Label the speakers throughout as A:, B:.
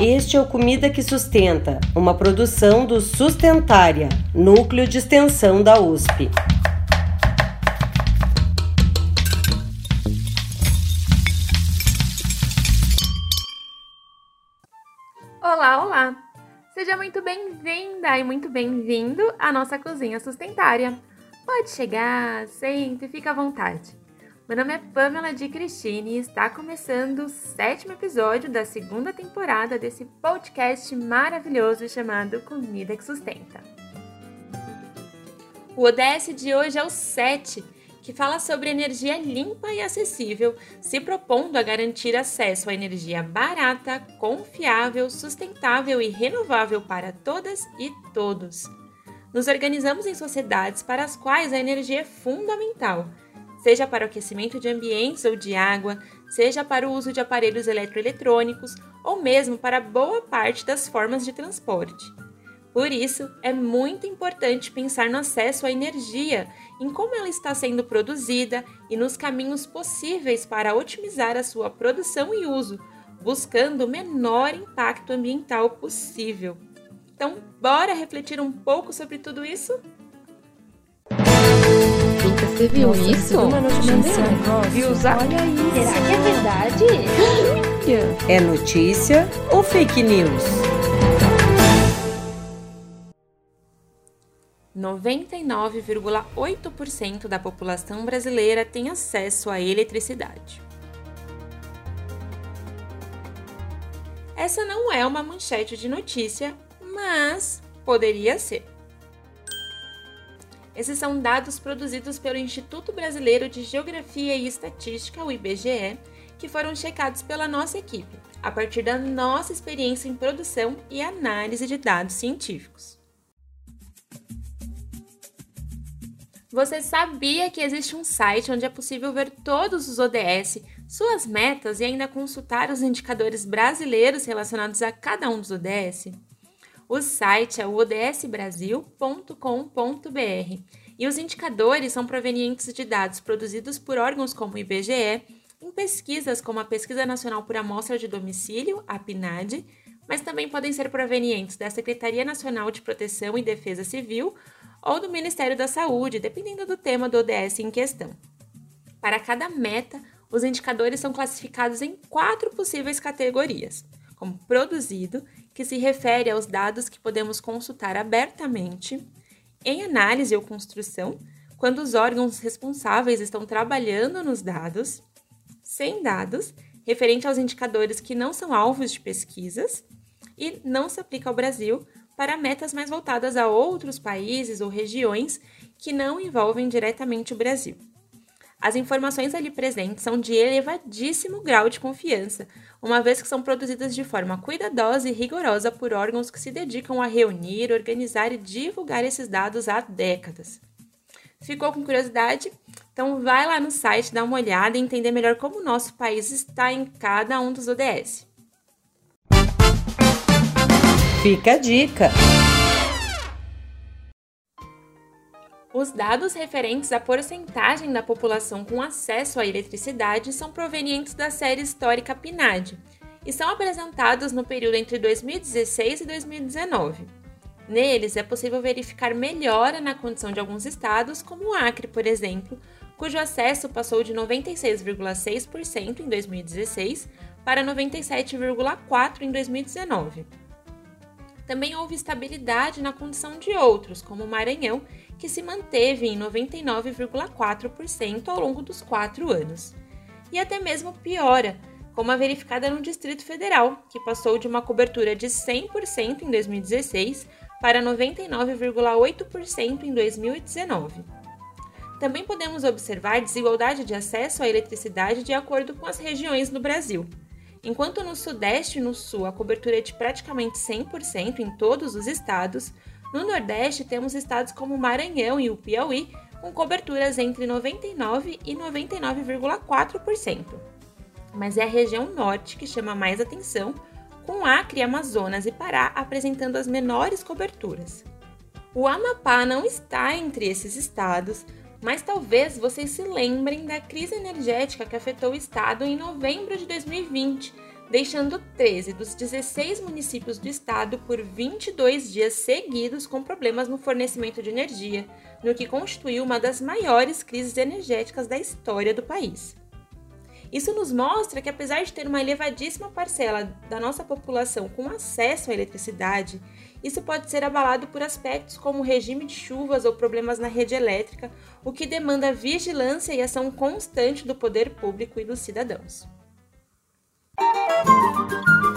A: Este é o Comida que Sustenta, uma produção do Sustentária, núcleo de extensão da USP.
B: Olá, olá! Seja muito bem-vinda e muito bem-vindo à nossa cozinha sustentária. Pode chegar, sente fica à vontade. Meu nome é Pamela de Cristine e está começando o sétimo episódio da segunda temporada desse podcast maravilhoso chamado Comida que Sustenta. O ODS de hoje é o 7, que fala sobre energia limpa e acessível, se propondo a garantir acesso à energia barata, confiável, sustentável e renovável para todas e todos. Nos organizamos em sociedades para as quais a energia é fundamental seja para o aquecimento de ambientes ou de água, seja para o uso de aparelhos eletroeletrônicos ou mesmo para boa parte das formas de transporte. Por isso, é muito importante pensar no acesso à energia, em como ela está sendo produzida e nos caminhos possíveis para otimizar a sua produção e uso, buscando o menor impacto ambiental possível. Então, bora refletir um pouco sobre tudo isso?
C: Você viu Nossa, isso?
D: Uma notícia.
C: Viu usar?
D: Olha isso.
C: Será que é verdade?
A: É notícia ou fake news?
B: 99,8% da população brasileira tem acesso à eletricidade. Essa não é uma manchete de notícia, mas poderia ser. Esses são dados produzidos pelo Instituto Brasileiro de Geografia e Estatística, o IBGE, que foram checados pela nossa equipe, a partir da nossa experiência em produção e análise de dados científicos. Você sabia que existe um site onde é possível ver todos os ODS, suas metas e ainda consultar os indicadores brasileiros relacionados a cada um dos ODS? O site é o odsbrasil.com.br e os indicadores são provenientes de dados produzidos por órgãos como o IBGE, em pesquisas como a Pesquisa Nacional por Amostra de Domicílio, a PNAD, mas também podem ser provenientes da Secretaria Nacional de Proteção e Defesa Civil ou do Ministério da Saúde, dependendo do tema do ODS em questão. Para cada meta, os indicadores são classificados em quatro possíveis categorias, como produzido, que se refere aos dados que podemos consultar abertamente, em análise ou construção, quando os órgãos responsáveis estão trabalhando nos dados, sem dados, referente aos indicadores que não são alvos de pesquisas, e não se aplica ao Brasil para metas mais voltadas a outros países ou regiões que não envolvem diretamente o Brasil. As informações ali presentes são de elevadíssimo grau de confiança, uma vez que são produzidas de forma cuidadosa e rigorosa por órgãos que se dedicam a reunir, organizar e divulgar esses dados há décadas. Ficou com curiosidade? Então vai lá no site, dá uma olhada e entender melhor como o nosso país está em cada um dos ODS.
A: Fica a dica!
B: Os dados referentes à porcentagem da população com acesso à eletricidade são provenientes da série histórica PNAD e são apresentados no período entre 2016 e 2019. Neles é possível verificar melhora na condição de alguns estados, como o Acre, por exemplo, cujo acesso passou de 96,6% em 2016 para 97,4% em 2019. Também houve estabilidade na condição de outros, como o Maranhão, que se manteve em 99,4% ao longo dos quatro anos. E até mesmo piora, como a verificada no Distrito Federal, que passou de uma cobertura de 100% em 2016 para 99,8% em 2019. Também podemos observar desigualdade de acesso à eletricidade de acordo com as regiões do Brasil. Enquanto no Sudeste e no Sul a cobertura é de praticamente 100% em todos os estados, no Nordeste, temos estados como Maranhão e o Piauí, com coberturas entre 99% e 99,4%. Mas é a região norte que chama mais atenção, com Acre, Amazonas e Pará apresentando as menores coberturas. O Amapá não está entre esses estados, mas talvez vocês se lembrem da crise energética que afetou o estado em novembro de 2020, deixando 13 dos 16 municípios do estado por 22 dias seguidos com problemas no fornecimento de energia, no que constituiu uma das maiores crises energéticas da história do país. Isso nos mostra que, apesar de ter uma elevadíssima parcela da nossa população com acesso à eletricidade, isso pode ser abalado por aspectos como regime de chuvas ou problemas na rede elétrica, o que demanda vigilância e ação constante do poder público e dos cidadãos.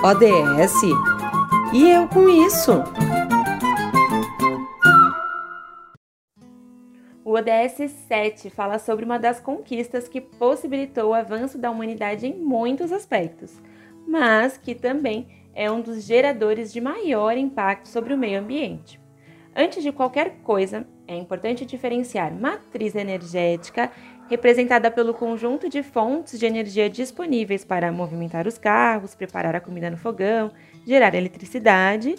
A: ODS? E eu com isso?
B: O ODS 7 fala sobre uma das conquistas que possibilitou o avanço da humanidade em muitos aspectos, mas que também é um dos geradores de maior impacto sobre o meio ambiente. Antes de qualquer coisa, é importante diferenciar matriz energética, representada pelo conjunto de fontes de energia disponíveis para movimentar os carros, preparar a comida no fogão, gerar eletricidade,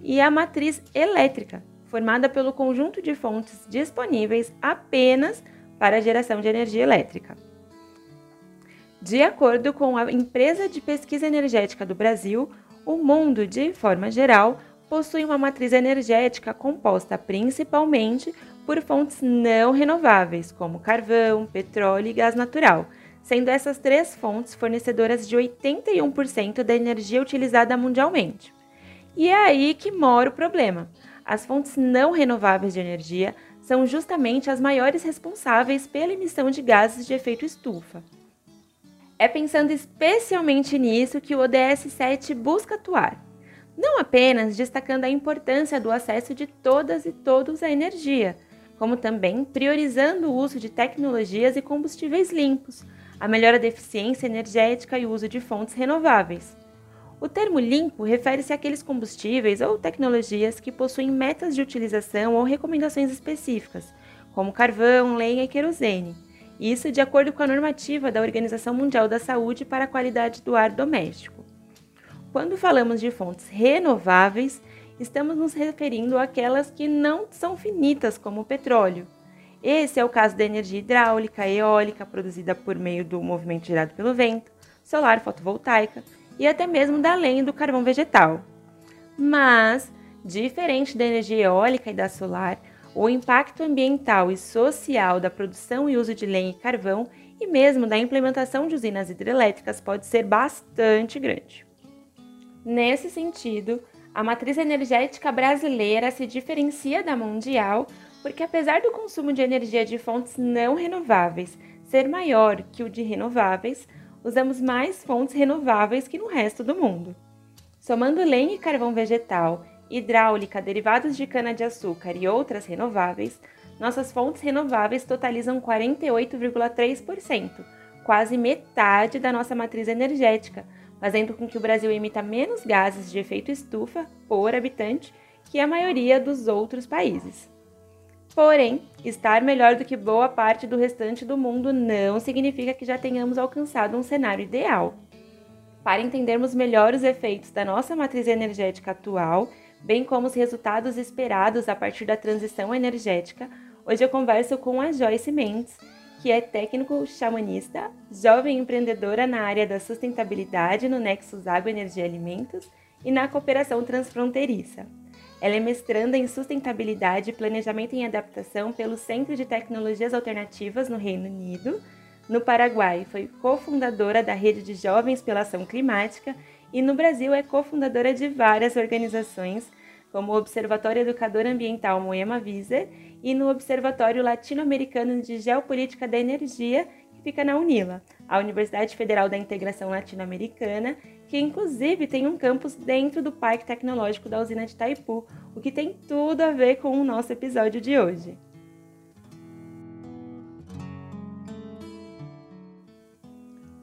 B: e a matriz elétrica, formada pelo conjunto de fontes disponíveis apenas para a geração de energia elétrica. De acordo com a Empresa de Pesquisa Energética do Brasil, o mundo, de forma geral, possui uma matriz energética composta principalmente por fontes não renováveis, como carvão, petróleo e gás natural, sendo essas três fontes fornecedoras de 81% da energia utilizada mundialmente. E é aí que mora o problema as fontes não renováveis de energia são justamente as maiores responsáveis pela emissão de gases de efeito estufa. É pensando especialmente nisso que o ODS 7 busca atuar, não apenas destacando a importância do acesso de todas e todos à energia, como também priorizando o uso de tecnologias e combustíveis limpos, a melhora da eficiência energética e o uso de fontes renováveis. O termo limpo refere-se àqueles combustíveis ou tecnologias que possuem metas de utilização ou recomendações específicas, como carvão, lenha e querosene. Isso de acordo com a normativa da Organização Mundial da Saúde para a qualidade do ar doméstico. Quando falamos de fontes renováveis, estamos nos referindo àquelas que não são finitas, como o petróleo. Esse é o caso da energia hidráulica, eólica, produzida por meio do movimento gerado pelo vento, solar fotovoltaica e até mesmo da lenha do carvão vegetal. Mas, diferente da energia eólica e da solar, o impacto ambiental e social da produção e uso de lenha e carvão e mesmo da implementação de usinas hidrelétricas pode ser bastante grande. Nesse sentido, a matriz energética brasileira se diferencia da mundial porque, apesar do consumo de energia de fontes não renováveis ser maior que o de renováveis, usamos mais fontes renováveis que no resto do mundo. Somando lenha e carvão vegetal, hidráulica, derivados de cana-de-açúcar e outras renováveis, nossas fontes renováveis totalizam 48,3%, quase metade da nossa matriz energética, fazendo com que o Brasil emita menos gases de efeito estufa por habitante que a maioria dos outros países. Porém, estar melhor do que boa parte do restante do mundo não significa que já tenhamos alcançado um cenário ideal. Para entendermos melhor os efeitos da nossa matriz energética atual, bem como os resultados esperados a partir da transição energética, hoje eu converso com a Joyce Mendes, que é técnico chamanista, jovem empreendedora na área da sustentabilidade no Nexus Água, Energia e Alimentos e na cooperação transfronteiriça. Ela é mestranda em sustentabilidade e planejamento em adaptação pelo Centro de Tecnologias Alternativas no Reino Unido. No Paraguai, foi cofundadora da Rede de Jovens pela Ação Climática e no Brasil é cofundadora de várias organizações, como o Observatório Educador Ambiental Moema Viser e no Observatório Latino-Americano de Geopolítica da Energia, que fica na UNILA, a Universidade Federal da Integração Latino-Americana, que inclusive tem um campus dentro do Parque Tecnológico da usina de Itaipu, o que tem tudo a ver com o nosso episódio de hoje.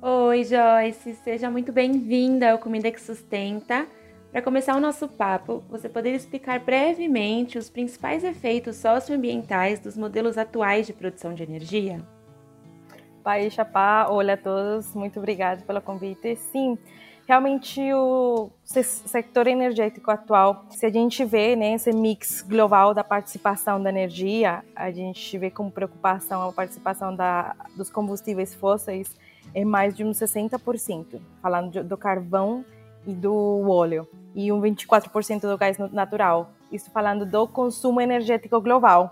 B: Oi, Joyce, seja muito bem-vinda ao Comida que Sustenta. Para começar o nosso papo, você poderia explicar brevemente os principais efeitos socioambientais dos modelos atuais de produção de energia?
D: Pai Chapá, olá a todos, muito obrigada pelo convite. Sim, realmente o setor energético atual, se a gente vê né, esse mix global da participação da energia, a gente vê como preocupação a participação da, dos combustíveis fósseis é mais de uns 60%, falando do carvão e do óleo, e um 24% do gás natural. Isso falando do consumo energético global.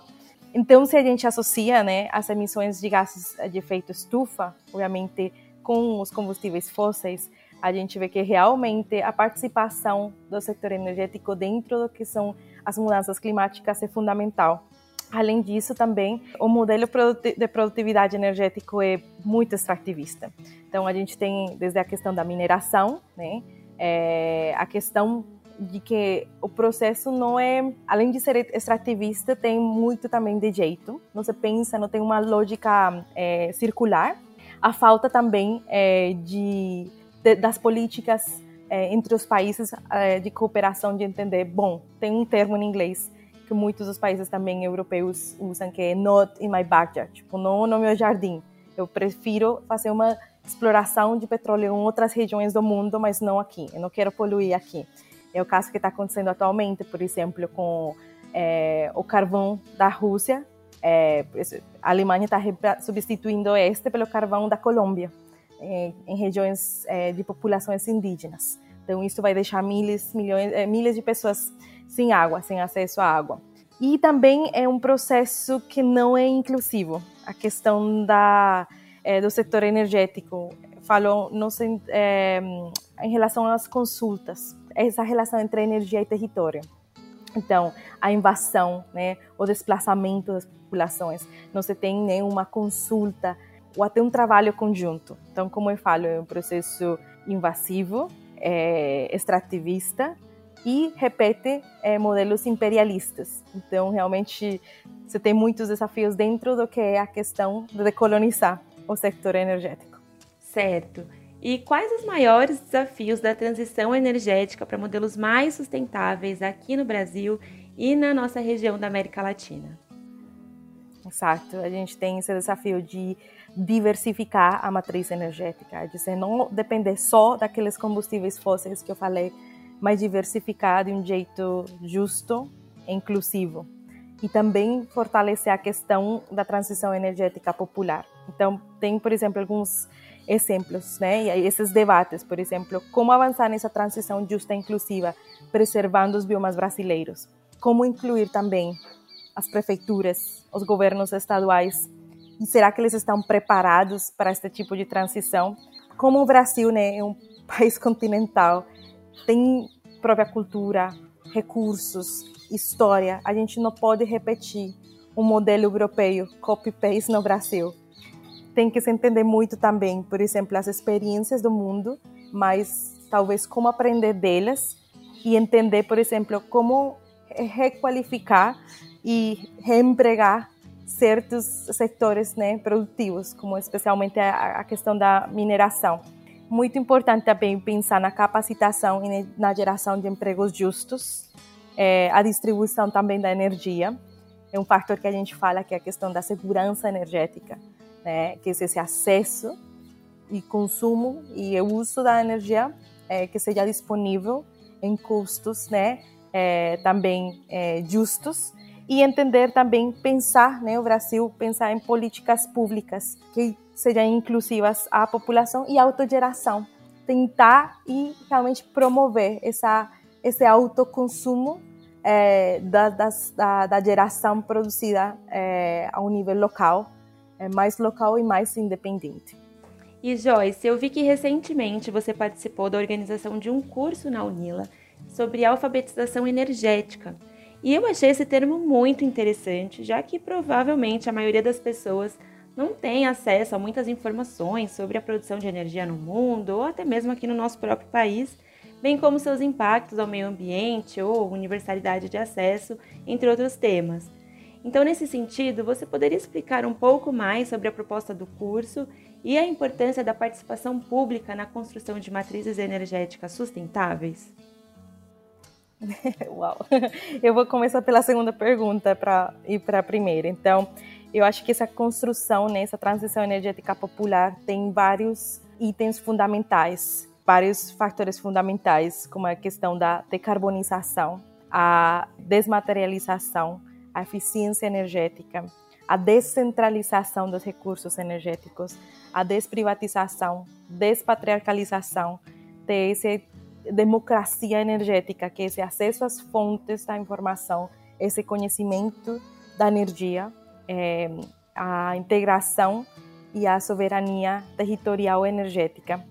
D: Então, se a gente associa né, as emissões de gases de efeito estufa, obviamente, com os combustíveis fósseis, a gente vê que realmente a participação do setor energético dentro do que são as mudanças climáticas é fundamental. Além disso, também o modelo de produtividade energético é muito extrativista. Então, a gente tem desde a questão da mineração, né, é, a questão de que o processo não é, além de ser extrativista, tem muito também de jeito. Não se pensa, não tem uma lógica é, circular. A falta também é, de, de, das políticas é, entre os países é, de cooperação de entender. Bom, tem um termo em inglês que muitos dos países também europeus usam que é not in my backyard, tipo não no meu jardim. Eu prefiro fazer uma exploração de petróleo em outras regiões do mundo, mas não aqui. Eu não quero poluir aqui. É o caso que está acontecendo atualmente, por exemplo, com é, o carvão da Rússia. É, a Alemanha está substituindo este pelo carvão da Colômbia, em, regiões é, de populações indígenas. Então, isso vai deixar milhares, milhões, é, milhares de pessoas sem água, sem acesso à água. E também é um processo que não é inclusivo. A questão da, é, do setor energético. Falou no, é, em relação às consultas essa relação entre energia e território. Então, a invasão, né, o desplaçamento das populações, não se tem nenhuma consulta ou até um trabalho conjunto. Então, como eu falo, é um processo invasivo, é, extrativista e repete é, modelos imperialistas. Então, realmente, você tem muitos desafios dentro do que é a questão de decolonizar o setor energético.
B: Certo. E quais os maiores desafios da transição energética para modelos mais sustentáveis aqui no Brasil e na nossa região da América Latina?
D: Exato, a gente tem esse desafio de diversificar a matriz energética, de não depender só daqueles combustíveis fósseis que eu falei, mas diversificar de um jeito justo e inclusivo. E também fortalecer a questão da transição energética popular. Então, tem, por exemplo, alguns exemplos, né? E esses debates, por exemplo, como avançar nessa transição justa e inclusiva, preservando os biomas brasileiros. Como incluir também as prefeituras, os governos estaduais. E será que eles estão preparados para este tipo de transição? Como o Brasil né, é um país continental, tem própria cultura, recursos, história, a gente não pode repetir um modelo europeu copy-paste no Brasil tem que se entender muito também, por exemplo, as experiências do mundo, mas talvez como aprender delas e entender, por exemplo, como requalificar e reempregar certos setores né, produtivos, como especialmente a questão da mineração. Muito importante também pensar na capacitação e na geração de empregos justos, é, a distribuição também da energia, é um fator que a gente fala que é a questão da segurança energética né, que esse acesso e consumo e o uso da energia é, que seja disponível em custos, né, é, também é, justos. E entender também pensar, né, o Brasil pensar em políticas públicas que sejam inclusivas à população e autogeração, tentar e realmente promover essa esse autoconsumo é, da, da, da, geração produzida é, a um nível local é mais local e mais independente.
B: E Joyce, eu vi que recentemente você participou da organização de um curso na Unila sobre alfabetização energética. E eu achei esse termo muito interessante, já que provavelmente a maioria das pessoas não tem acesso a muitas informações sobre a produção de energia no mundo ou até mesmo aqui no nosso próprio país, bem como seus impactos ao meio ambiente ou universalidade de acesso, entre outros temas. Então, nesse sentido, você poderia explicar um pouco mais sobre a proposta do curso e a importância da participação pública na construção de matrizes energéticas sustentáveis?
D: Uau! Eu vou começar pela segunda pergunta para ir para a primeira. Então, eu acho que essa construção, né, essa transição energética popular tem vários itens fundamentais, vários fatores fundamentais, como a questão da decarbonização, a desmaterialização, a eficiência energética, a descentralização dos recursos energéticos, a desprivatização, despatriarcalização, dessa democracia energética, que é esse acesso às fontes da informação, esse conhecimento da energia, é, a integração e a soberania territorial energética,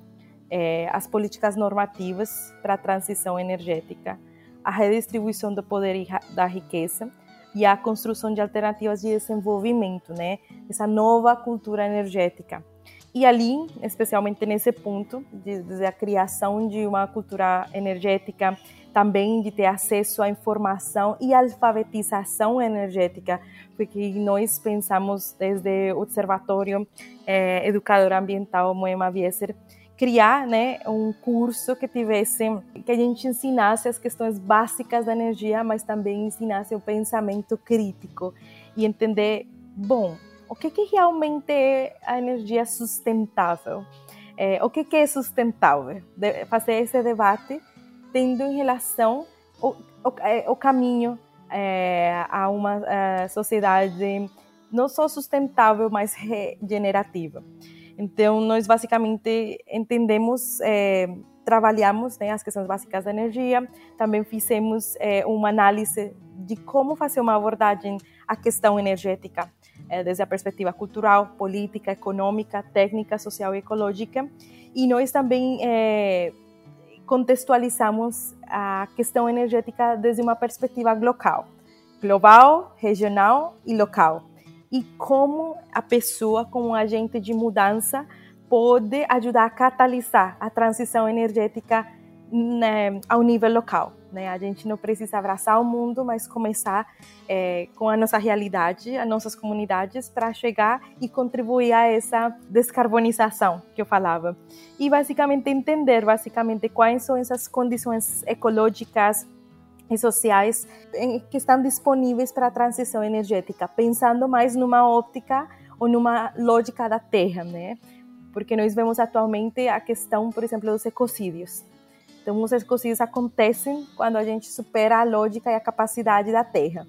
D: é, as políticas normativas para a transição energética, a redistribuição do poder e da riqueza e a construção de alternativas de desenvolvimento, né? Essa nova cultura energética. E ali, especialmente nesse ponto, de, de a criação de uma cultura energética, também de ter acesso à informação e alfabetização energética, porque nós pensamos desde o Observatório é, Educador Ambiental Moema Vieser criar né, um curso que tivesse, que a gente ensinasse as questões básicas da energia, mas também ensinasse o pensamento crítico e entender, bom, o que, que realmente é a energia sustentável? É, o que, que é sustentável? De, fazer esse debate tendo em relação o, o, é, o caminho é, a uma a sociedade não só sustentável, mas regenerativa. Então, nós basicamente entendemos, é, trabalhamos né, as questões básicas da energia, também fizemos é, uma análise de como fazer uma abordagem à questão energética, é, desde a perspectiva cultural, política, econômica, técnica, social e ecológica. E nós também é, contextualizamos a questão energética desde uma perspectiva global, global, regional e local e como a pessoa, como um agente de mudança, pode ajudar a catalisar a transição energética né, ao nível local. Né? A gente não precisa abraçar o mundo, mas começar é, com a nossa realidade, as nossas comunidades, para chegar e contribuir a essa descarbonização que eu falava. E basicamente entender, basicamente, quais são essas condições ecológicas, e sociais que estão disponíveis para a transição energética, pensando mais numa óptica ou numa lógica da terra, né? Porque nós vemos atualmente a questão, por exemplo, dos ecocídios. Então, os ecocídios acontecem quando a gente supera a lógica e a capacidade da terra,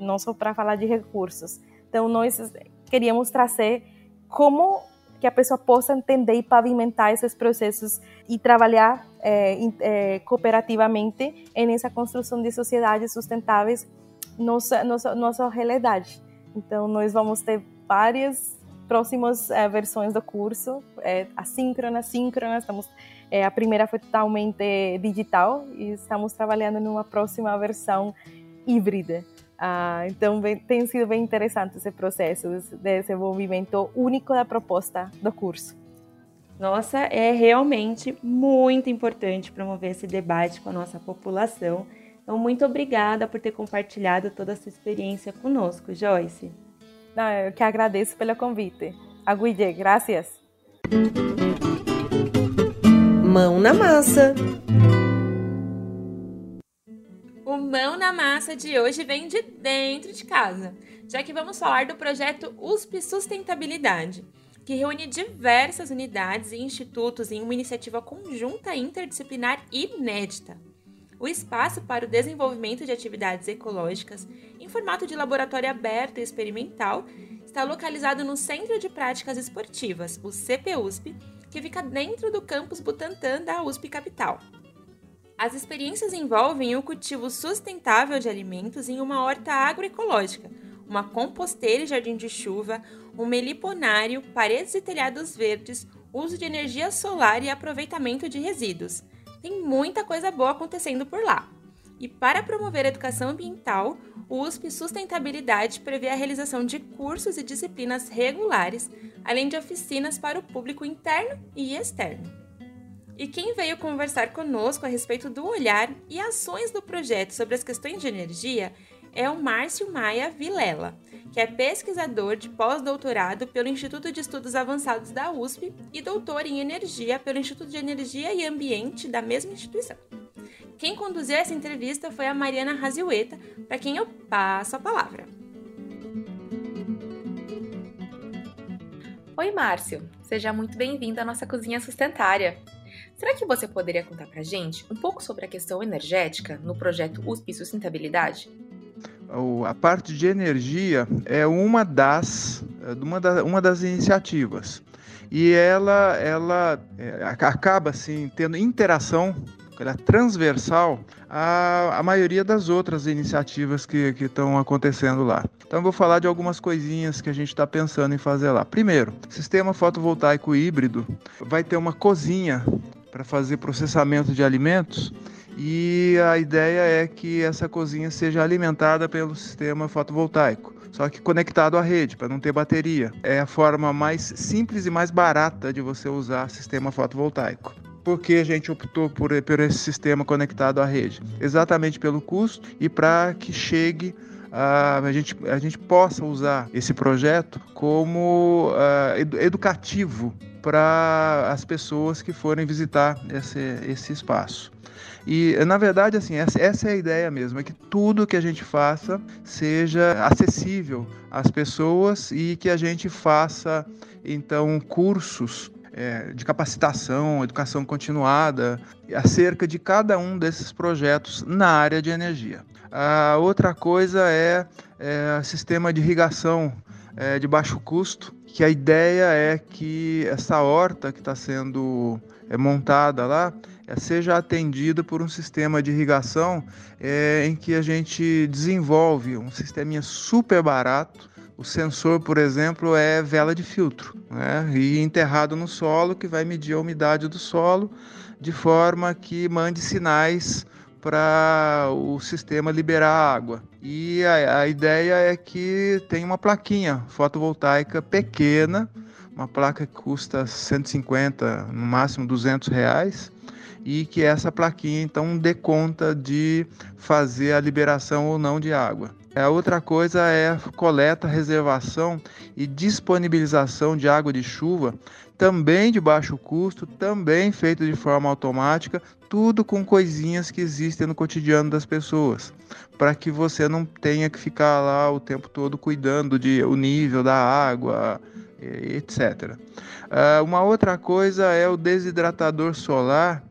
D: não só para falar de recursos. Então, nós queríamos trazer como que a pessoa possa entender e pavimentar esses processos e trabalhar é, é, cooperativamente nessa construção de sociedades sustentáveis nossa, nossa, nossa realidade. Então, nós vamos ter várias próximas é, versões do curso, é, assíncronas, síncronas. Estamos, é, a primeira foi totalmente digital e estamos trabalhando numa próxima versão híbrida. Ah, então, bem, tem sido bem interessante esse processo de desenvolvimento único da proposta do curso.
B: Nossa, é realmente muito importante promover esse debate com a nossa população. Então, muito obrigada por ter compartilhado toda a sua experiência conosco, Joyce.
D: Não, eu que agradeço pelo convite. Aguide, graças.
A: Mão na massa.
B: O Mão na Massa de hoje vem de dentro de casa, já que vamos falar do projeto USP Sustentabilidade, que reúne diversas unidades e institutos em uma iniciativa conjunta interdisciplinar inédita. O espaço para o desenvolvimento de atividades ecológicas, em formato de laboratório aberto e experimental, está localizado no Centro de Práticas Esportivas, o CPUSP, que fica dentro do campus Butantã da USP Capital. As experiências envolvem o cultivo sustentável de alimentos em uma horta agroecológica, uma composteira e jardim de chuva, um meliponário, paredes e telhados verdes, uso de energia solar e aproveitamento de resíduos. Tem muita coisa boa acontecendo por lá. E para promover a educação ambiental, o USP Sustentabilidade prevê a realização de cursos e disciplinas regulares, além de oficinas para o público interno e externo. E quem veio conversar conosco a respeito do olhar e ações do projeto sobre as questões de energia é o Márcio Maia Vilela, que é pesquisador de pós-doutorado pelo Instituto de Estudos Avançados da USP e doutor em energia pelo Instituto de Energia e Ambiente da mesma instituição. Quem conduziu essa entrevista foi a Mariana Raziueta, para quem eu passo a palavra.
C: Oi, Márcio. Seja muito bem-vindo à nossa cozinha sustentária. Será que você poderia contar para gente um pouco sobre a questão energética no projeto USP Sustentabilidade?
E: a parte de energia é uma das, uma, da, uma das iniciativas. E ela, ela é, acaba assim, tendo interação ela é transversal à, à maioria das outras iniciativas que estão acontecendo lá. Então eu vou falar de algumas coisinhas que a gente está pensando em fazer lá. Primeiro, sistema fotovoltaico híbrido vai ter uma cozinha para fazer processamento de alimentos e a ideia é que essa cozinha seja alimentada pelo sistema fotovoltaico, só que conectado à rede, para não ter bateria. É a forma mais simples e mais barata de você usar sistema fotovoltaico. Por que a gente optou por, por esse sistema conectado à rede? Exatamente pelo custo e para que chegue a, gente, a gente possa usar esse projeto como uh, educativo para as pessoas que forem visitar esse, esse espaço. E, na verdade, assim, essa, essa é a ideia mesmo, é que tudo que a gente faça seja acessível às pessoas e que a gente faça, então, cursos é, de capacitação, educação continuada, acerca de cada um desses projetos na área de energia. A outra coisa é, é sistema de irrigação é, de baixo custo, que a ideia é que essa horta que está sendo é, montada lá é, seja atendida por um sistema de irrigação é, em que a gente desenvolve um sisteminha super barato. O sensor, por exemplo, é vela de filtro, né? e enterrado no solo, que vai medir a umidade do solo, de forma que mande sinais para o sistema liberar água. E a, a, ideia é que tem uma plaquinha fotovoltaica pequena, uma placa que custa 150, no máximo 200 reais, e que essa plaquinha então dê conta de fazer a liberação ou não de água. A outra coisa é coleta, reservação e disponibilização de água de chuva, também de baixo custo, também feito de forma automática, tudo com coisinhas que existem no cotidiano das pessoas, para que você não tenha que ficar lá o tempo todo cuidando de o nível da água, etc. Ah, uma outra coisa é o desidratador solar,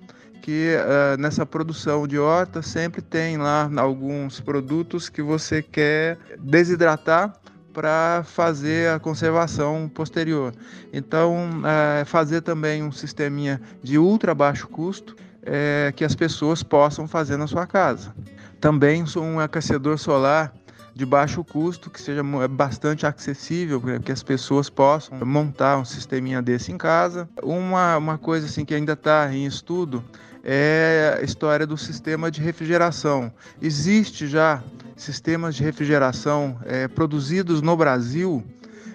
E: que uh, nessa produção de horta sempre tem lá alguns produtos que você quer desidratar para fazer a conservação posterior. Então, uh, fazer também um sisteminha de ultra baixo custo é, que as pessoas possam fazer na sua casa. Também um aquecedor solar de baixo custo, que seja bastante acessível para que as pessoas possam montar um sisteminha desse em casa. Uma, uma coisa assim que ainda está em estudo é a história do sistema de refrigeração. Existe já sistemas de refrigeração é, produzidos no Brasil,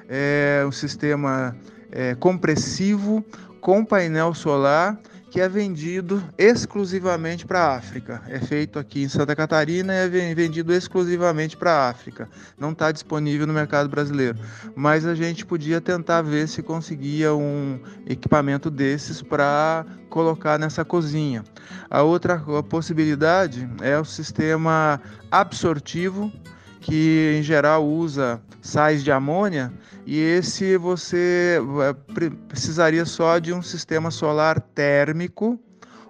E: é um sistema é, compressivo com painel solar que é vendido exclusivamente para a África. É feito aqui em Santa Catarina e é vendido exclusivamente para a África. Não está disponível no mercado brasileiro. Mas a gente podia tentar ver se conseguia um equipamento desses para colocar nessa cozinha. A outra possibilidade é o sistema absortivo que em geral usa sais de amônia, e esse você eh, precisaria só de um sistema solar térmico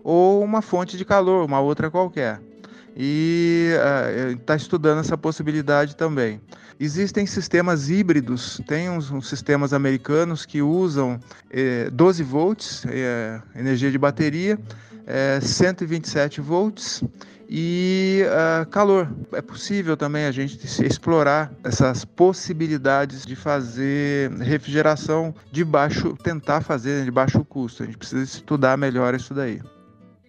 E: ou uma fonte de calor, uma outra qualquer. E está uh, estudando essa possibilidade também. Existem sistemas híbridos, tem uns, uns sistemas americanos que usam eh, 12 volts, eh, energia de bateria, eh, 127 volts e uh, calor. É possível também a gente explorar essas possibilidades de fazer refrigeração de baixo, tentar fazer de baixo custo. A gente precisa estudar melhor isso daí.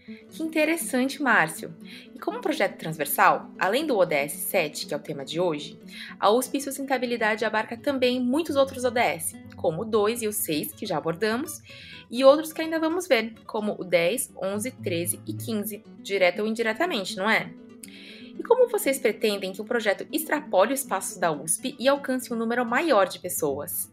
C: Que interessante, Márcio. E como projeto transversal, além do ODS 7, que é o tema de hoje, a USP Sustentabilidade abarca também muitos outros ODS, como o 2 e o 6, que já abordamos, e outros que ainda vamos ver, como o 10, 11, 13 e 15, direta ou indiretamente, não é? E como vocês pretendem que o projeto extrapole os passos da USP e alcance um número maior de pessoas?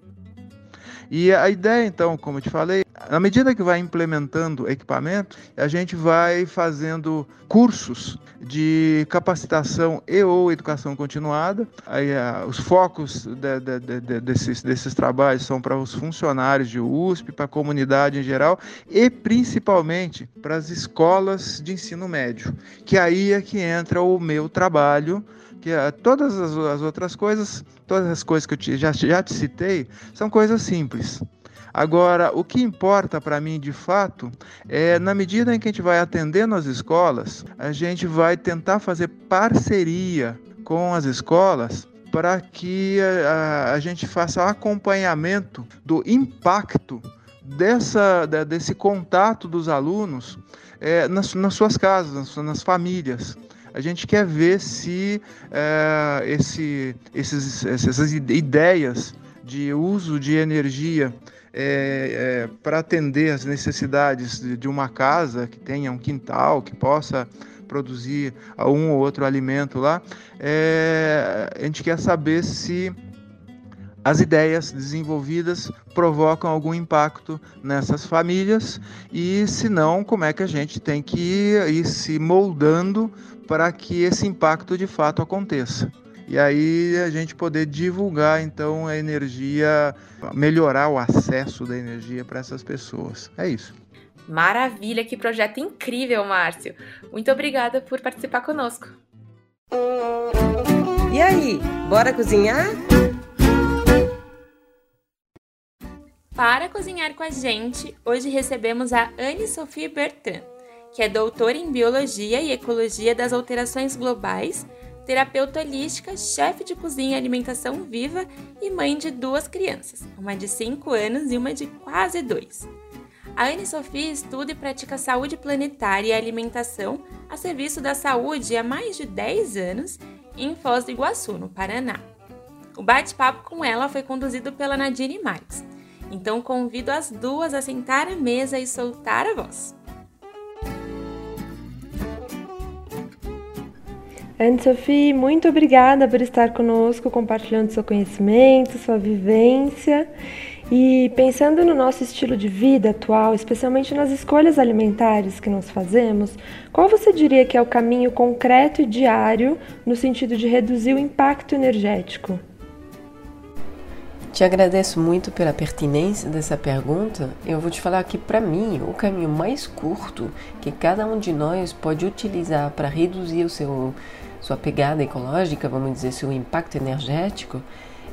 E: E a ideia, então, como eu te falei, à medida que vai implementando equipamento, a gente vai fazendo cursos de capacitação e ou educação continuada. Aí, os focos de, de, de, desses, desses trabalhos são para os funcionários de USP, para a comunidade em geral e principalmente para as escolas de ensino médio, que aí é que entra o meu trabalho que uh, todas as, as, outras coisas, todas as coisas que eu te, já, já te citei, são coisas simples. Agora, o que importa para mim de fato é, na medida em que a gente vai atendendo as escolas, a gente vai tentar fazer parceria com as escolas para que a, a gente faça acompanhamento do impacto dessa, desse contato dos alunos é, nas, nas, suas casas, nas, nas, famílias. A gente quer ver se é, esse, esses, essas ideias de uso de energia é, é, para atender as necessidades de, de uma casa que tenha um quintal, que possa produzir um ou outro alimento lá, é, a gente quer saber se as ideias desenvolvidas provocam algum impacto nessas famílias e se não, como é que a gente tem que ir, se moldando para que esse impacto de fato aconteça e aí a gente poder divulgar então a energia, melhorar o acesso da energia para essas pessoas. É isso.
C: Maravilha, que projeto incrível, Márcio. Muito obrigada por participar conosco.
A: E aí, bora cozinhar?
B: Para cozinhar com a gente, hoje recebemos a Anne Sophie Bertrand, que é doutora em Biologia e Ecologia das Alterações Globais terapeuta holística, chefe de cozinha e alimentação viva e mãe de duas crianças, uma de 5 anos e uma de quase 2. A Anne Sofia estuda e pratica saúde planetária e alimentação a serviço da saúde há mais de 10 anos em Foz do Iguaçu, no Paraná. O bate-papo com ela foi conduzido pela Nadine Marques, então convido as duas a sentar à mesa e soltar a voz.
F: Anne-Sophie, muito obrigada por estar conosco, compartilhando seu conhecimento, sua vivência. E pensando no nosso estilo de vida atual, especialmente nas escolhas alimentares que nós fazemos, qual você diria que é o caminho concreto e diário no sentido de reduzir o impacto energético?
G: Te agradeço muito pela pertinência dessa pergunta. Eu vou te falar que, para mim, o caminho mais curto que cada um de nós pode utilizar para reduzir o seu sua pegada ecológica, vamos dizer, seu impacto energético,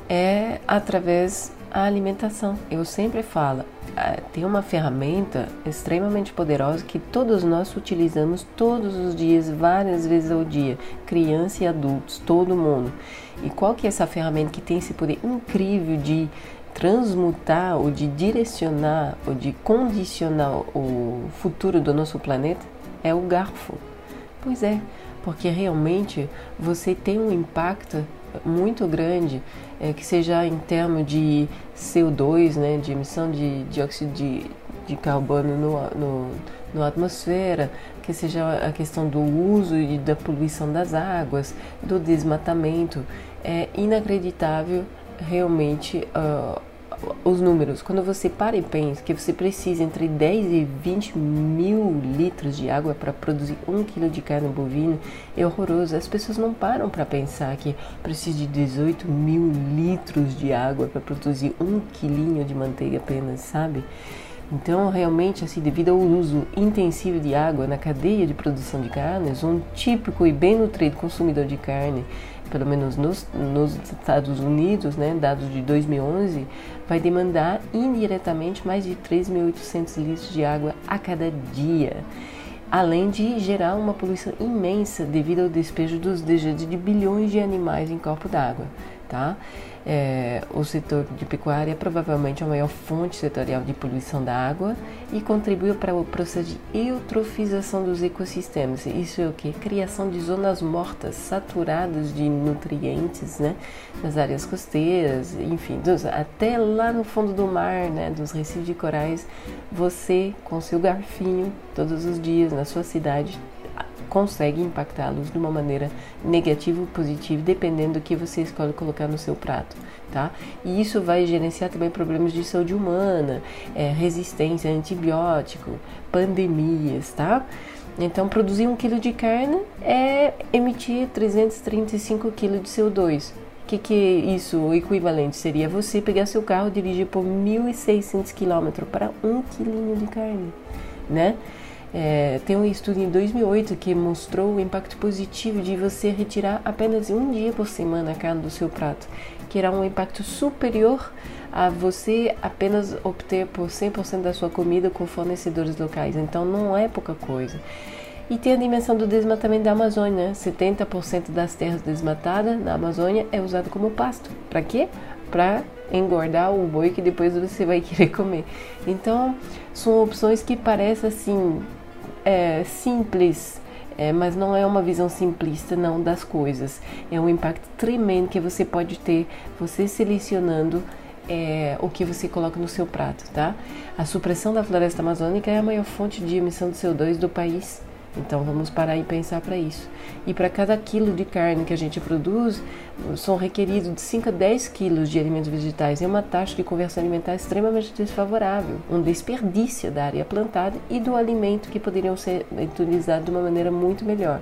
G: é através da alimentação. Eu sempre falo, ah, tem uma ferramenta extremamente poderosa que todos nós utilizamos todos os dias, várias vezes ao dia, crianças e adultos, todo mundo. E qual que é essa ferramenta que tem esse poder incrível de transmutar ou de direcionar ou de condicionar o futuro do nosso planeta? É o garfo. Pois é, porque realmente você tem um impacto muito grande, é, que seja em termos de CO2, né, de emissão de dióxido de, de carbono no, no, no atmosfera, que seja a questão do uso e da poluição das águas, do desmatamento. É inacreditável realmente uh, os números, quando você para e pensa que você precisa entre 10 e 20 mil litros de água para produzir um quilo de carne bovina, é horroroso. As pessoas não param para pensar que precisa de 18 mil litros de água para produzir um quilinho de manteiga apenas, sabe? Então, realmente, assim, devido ao uso intensivo de água na cadeia de produção de carnes, um típico e bem nutrido consumidor de carne pelo menos nos, nos Estados Unidos, né, dados de 2011, vai demandar indiretamente mais de 3.800 litros de água a cada dia, além de gerar uma poluição imensa devido ao despejo dos dejetos de bilhões de animais em corpo d'água, tá? É, o setor de pecuária é provavelmente a maior fonte setorial de poluição da água e contribuiu para o processo de eutrofização dos ecossistemas. Isso é o que? Criação de zonas mortas, saturadas de nutrientes, né? Nas áreas costeiras, enfim, dos, até lá no fundo do mar, né? Dos recifes de corais, você com seu garfinho todos os dias na sua cidade consegue impactá-los de uma maneira negativa ou positiva, dependendo do que você escolhe colocar no seu prato, tá? E isso vai gerenciar também problemas de saúde humana, é, resistência a antibiótico, pandemias, tá? Então, produzir um quilo de carne é emitir 335 kg de CO2 que, que isso, o equivalente seria você pegar seu carro, dirigir por 1.600 km para um quilinho de carne, né? É, tem um estudo em 2008 que mostrou o impacto positivo de você retirar apenas um dia por semana a carne do seu prato, que era um impacto superior a você apenas obter por 100% da sua comida com fornecedores locais. Então não é pouca coisa. E tem a dimensão do desmatamento da Amazônia. 70% das terras desmatadas na Amazônia é usado como pasto. Para quê? Para engordar o boi que depois você vai querer comer. Então, são opções que parecem assim é, simples, é, mas não é uma visão simplista não das coisas. É um impacto tremendo que você pode ter você selecionando é, o que você coloca no seu prato, tá? A supressão da floresta amazônica é a maior fonte de emissão de CO2 do país. Então vamos parar e pensar para isso. E para cada quilo de carne que a gente produz, são requeridos de 5 a 10 quilos de alimentos vegetais. É uma taxa de conversão alimentar extremamente desfavorável, um desperdício da área plantada e do alimento que poderiam ser utilizados de uma maneira muito melhor.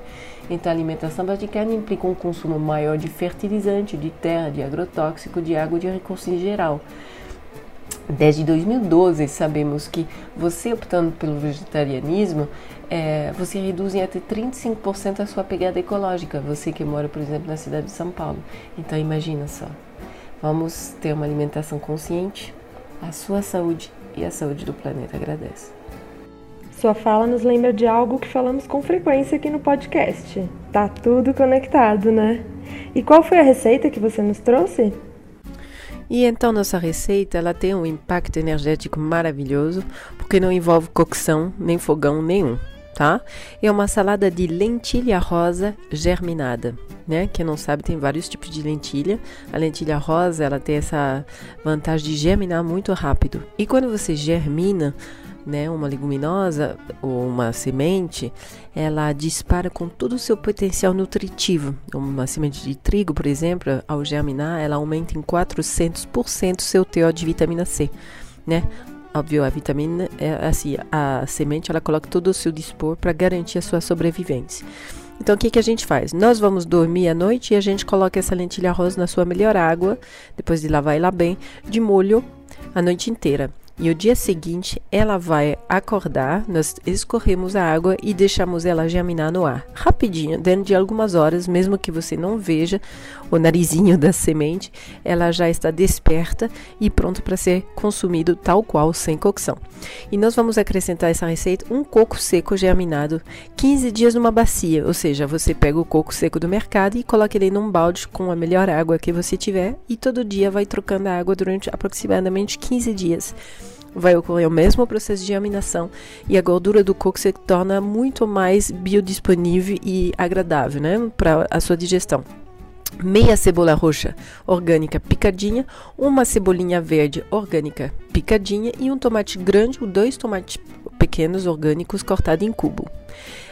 G: Então a alimentação base de carne implica um consumo maior de fertilizante, de terra, de agrotóxico, de água, de recursos em geral. Desde 2012 sabemos que você optando pelo vegetarianismo, é, você reduz em até 35% a sua pegada ecológica, você que mora, por exemplo, na cidade de São Paulo. Então imagina só, vamos ter uma alimentação consciente, a sua saúde e a saúde do planeta agradece.
F: Sua fala nos lembra de algo que falamos com frequência aqui no podcast. Tá tudo conectado, né? E qual foi a receita que você nos trouxe?
G: E então nossa receita ela tem um impacto energético maravilhoso, porque não envolve cocção nem fogão nenhum, tá? É uma salada de lentilha rosa germinada, né? Quem não sabe tem vários tipos de lentilha. A lentilha rosa ela tem essa vantagem de germinar muito rápido. E quando você germina né, uma leguminosa ou uma semente, ela dispara com todo o seu potencial nutritivo. Uma semente de trigo, por exemplo, ao germinar, ela aumenta em 400% seu teor de vitamina C, né? Óbvio, a vitamina é assim, a semente ela coloca todo o seu dispor para garantir a sua sobrevivência. Então, o que, que a gente faz? Nós vamos dormir à noite e a gente coloca essa lentilha rosa na sua melhor água, depois de lavar ela bem, de molho a noite inteira. E o dia seguinte ela vai acordar, nós escorremos a água e deixamos ela germinar no ar. Rapidinho, dentro de algumas horas, mesmo que você não veja o narizinho da semente, ela já está desperta e pronta para ser consumido tal qual, sem cocção. E nós vamos acrescentar essa receita um coco seco germinado 15 dias numa bacia, ou seja, você pega o coco seco do mercado e coloca ele num balde com a melhor água que você tiver e todo dia vai trocando a água durante aproximadamente 15 dias vai ocorrer o mesmo processo de germinação e a gordura do coco se torna muito mais biodisponível e agradável né, para a sua digestão. Meia cebola roxa orgânica picadinha, uma cebolinha verde orgânica picadinha e um tomate grande ou dois tomates pequenos orgânicos cortados em cubo.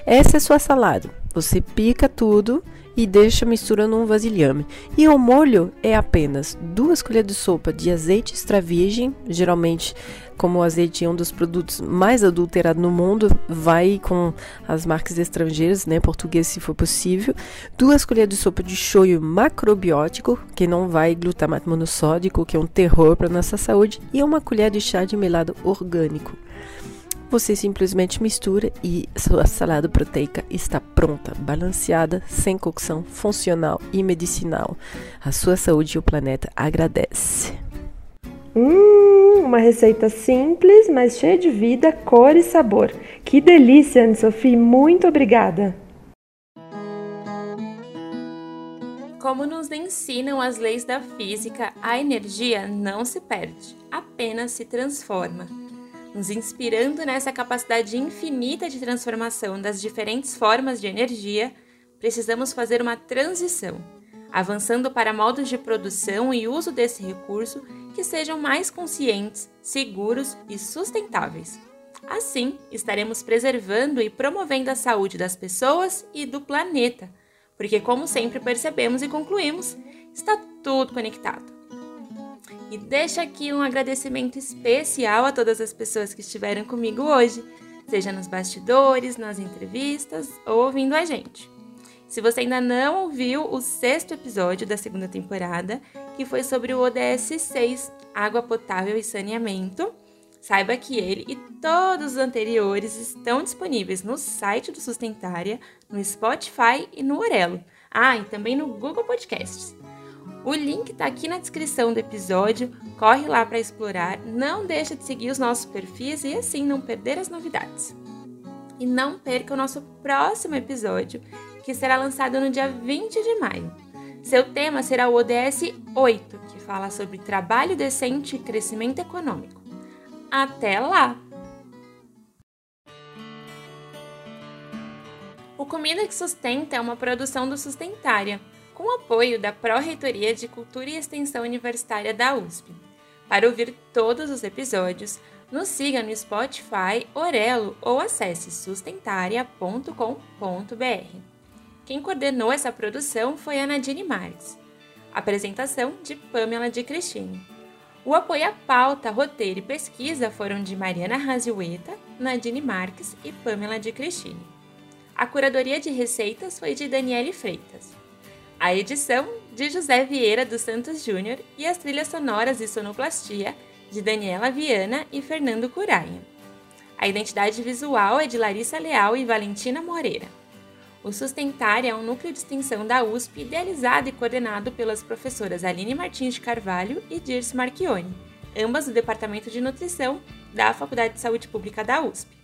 G: Essa é sua salada. Você pica tudo e deixa misturando um vasilhame. E o molho é apenas duas colheres de sopa de azeite extra virgem, geralmente como o azeite é um dos produtos mais adulterados no mundo, vai com as marcas estrangeiras, né, português se for possível, duas colheres de sopa de shoyu macrobiótico, que não vai glutamato monossódico, que é um terror para nossa saúde, e uma colher de chá de melado orgânico. Você simplesmente mistura e sua salada proteica está pronta, balanceada, sem cocção, funcional e medicinal. A sua saúde e o planeta agradece.
F: Hum, uma receita simples, mas cheia de vida, cor e sabor. Que delícia, Anne-Sophie! Muito obrigada!
B: Como nos ensinam as leis da física, a energia não se perde, apenas se transforma nos inspirando nessa capacidade infinita de transformação das diferentes formas de energia, precisamos fazer uma transição, avançando para modos de produção e uso desse recurso que sejam mais conscientes, seguros e sustentáveis. Assim, estaremos preservando e promovendo a saúde das pessoas e do planeta, porque, como sempre percebemos e concluímos, está tudo conectado. E deixa aqui um agradecimento especial a todas as pessoas que estiveram comigo hoje, seja nos bastidores, nas entrevistas ou ouvindo a gente. Se você ainda não ouviu o sexto episódio da segunda temporada, que foi sobre o ODS 6, Água Potável e Saneamento, Saiba que ele e todos os anteriores estão disponíveis no site do Sustentária, no Spotify e no Orelo. Ah, e também no Google Podcasts. O link está aqui na descrição do episódio. Corre lá para explorar. Não deixa de seguir os nossos perfis e assim não perder as novidades. E não perca o nosso próximo episódio, que será lançado no dia 20 de maio. Seu tema será o ODS 8, que fala sobre trabalho decente e crescimento econômico. Até lá! O Comida que Sustenta é uma produção do Sustentária, com apoio da Pró-Reitoria de Cultura e Extensão Universitária da USP. Para ouvir todos os episódios, nos siga no Spotify, Orelo ou acesse sustentaria.com.br. Quem coordenou essa produção foi a Nadine Marques. Apresentação de Pamela de Cristine. O apoio à pauta, roteiro e pesquisa foram de Mariana Raziueta, Nadine Marques e Pamela de Cristine. A curadoria de receitas foi de Daniele Freitas. A edição de José Vieira dos Santos Júnior e as trilhas sonoras e sonoplastia de Daniela Viana e Fernando Curaia. A identidade visual é de Larissa Leal e Valentina Moreira. O Sustentária é um núcleo de extensão da USP idealizado e coordenado pelas professoras Aline Martins de Carvalho e Dirce Marchione, ambas do Departamento de Nutrição da Faculdade de Saúde Pública da USP.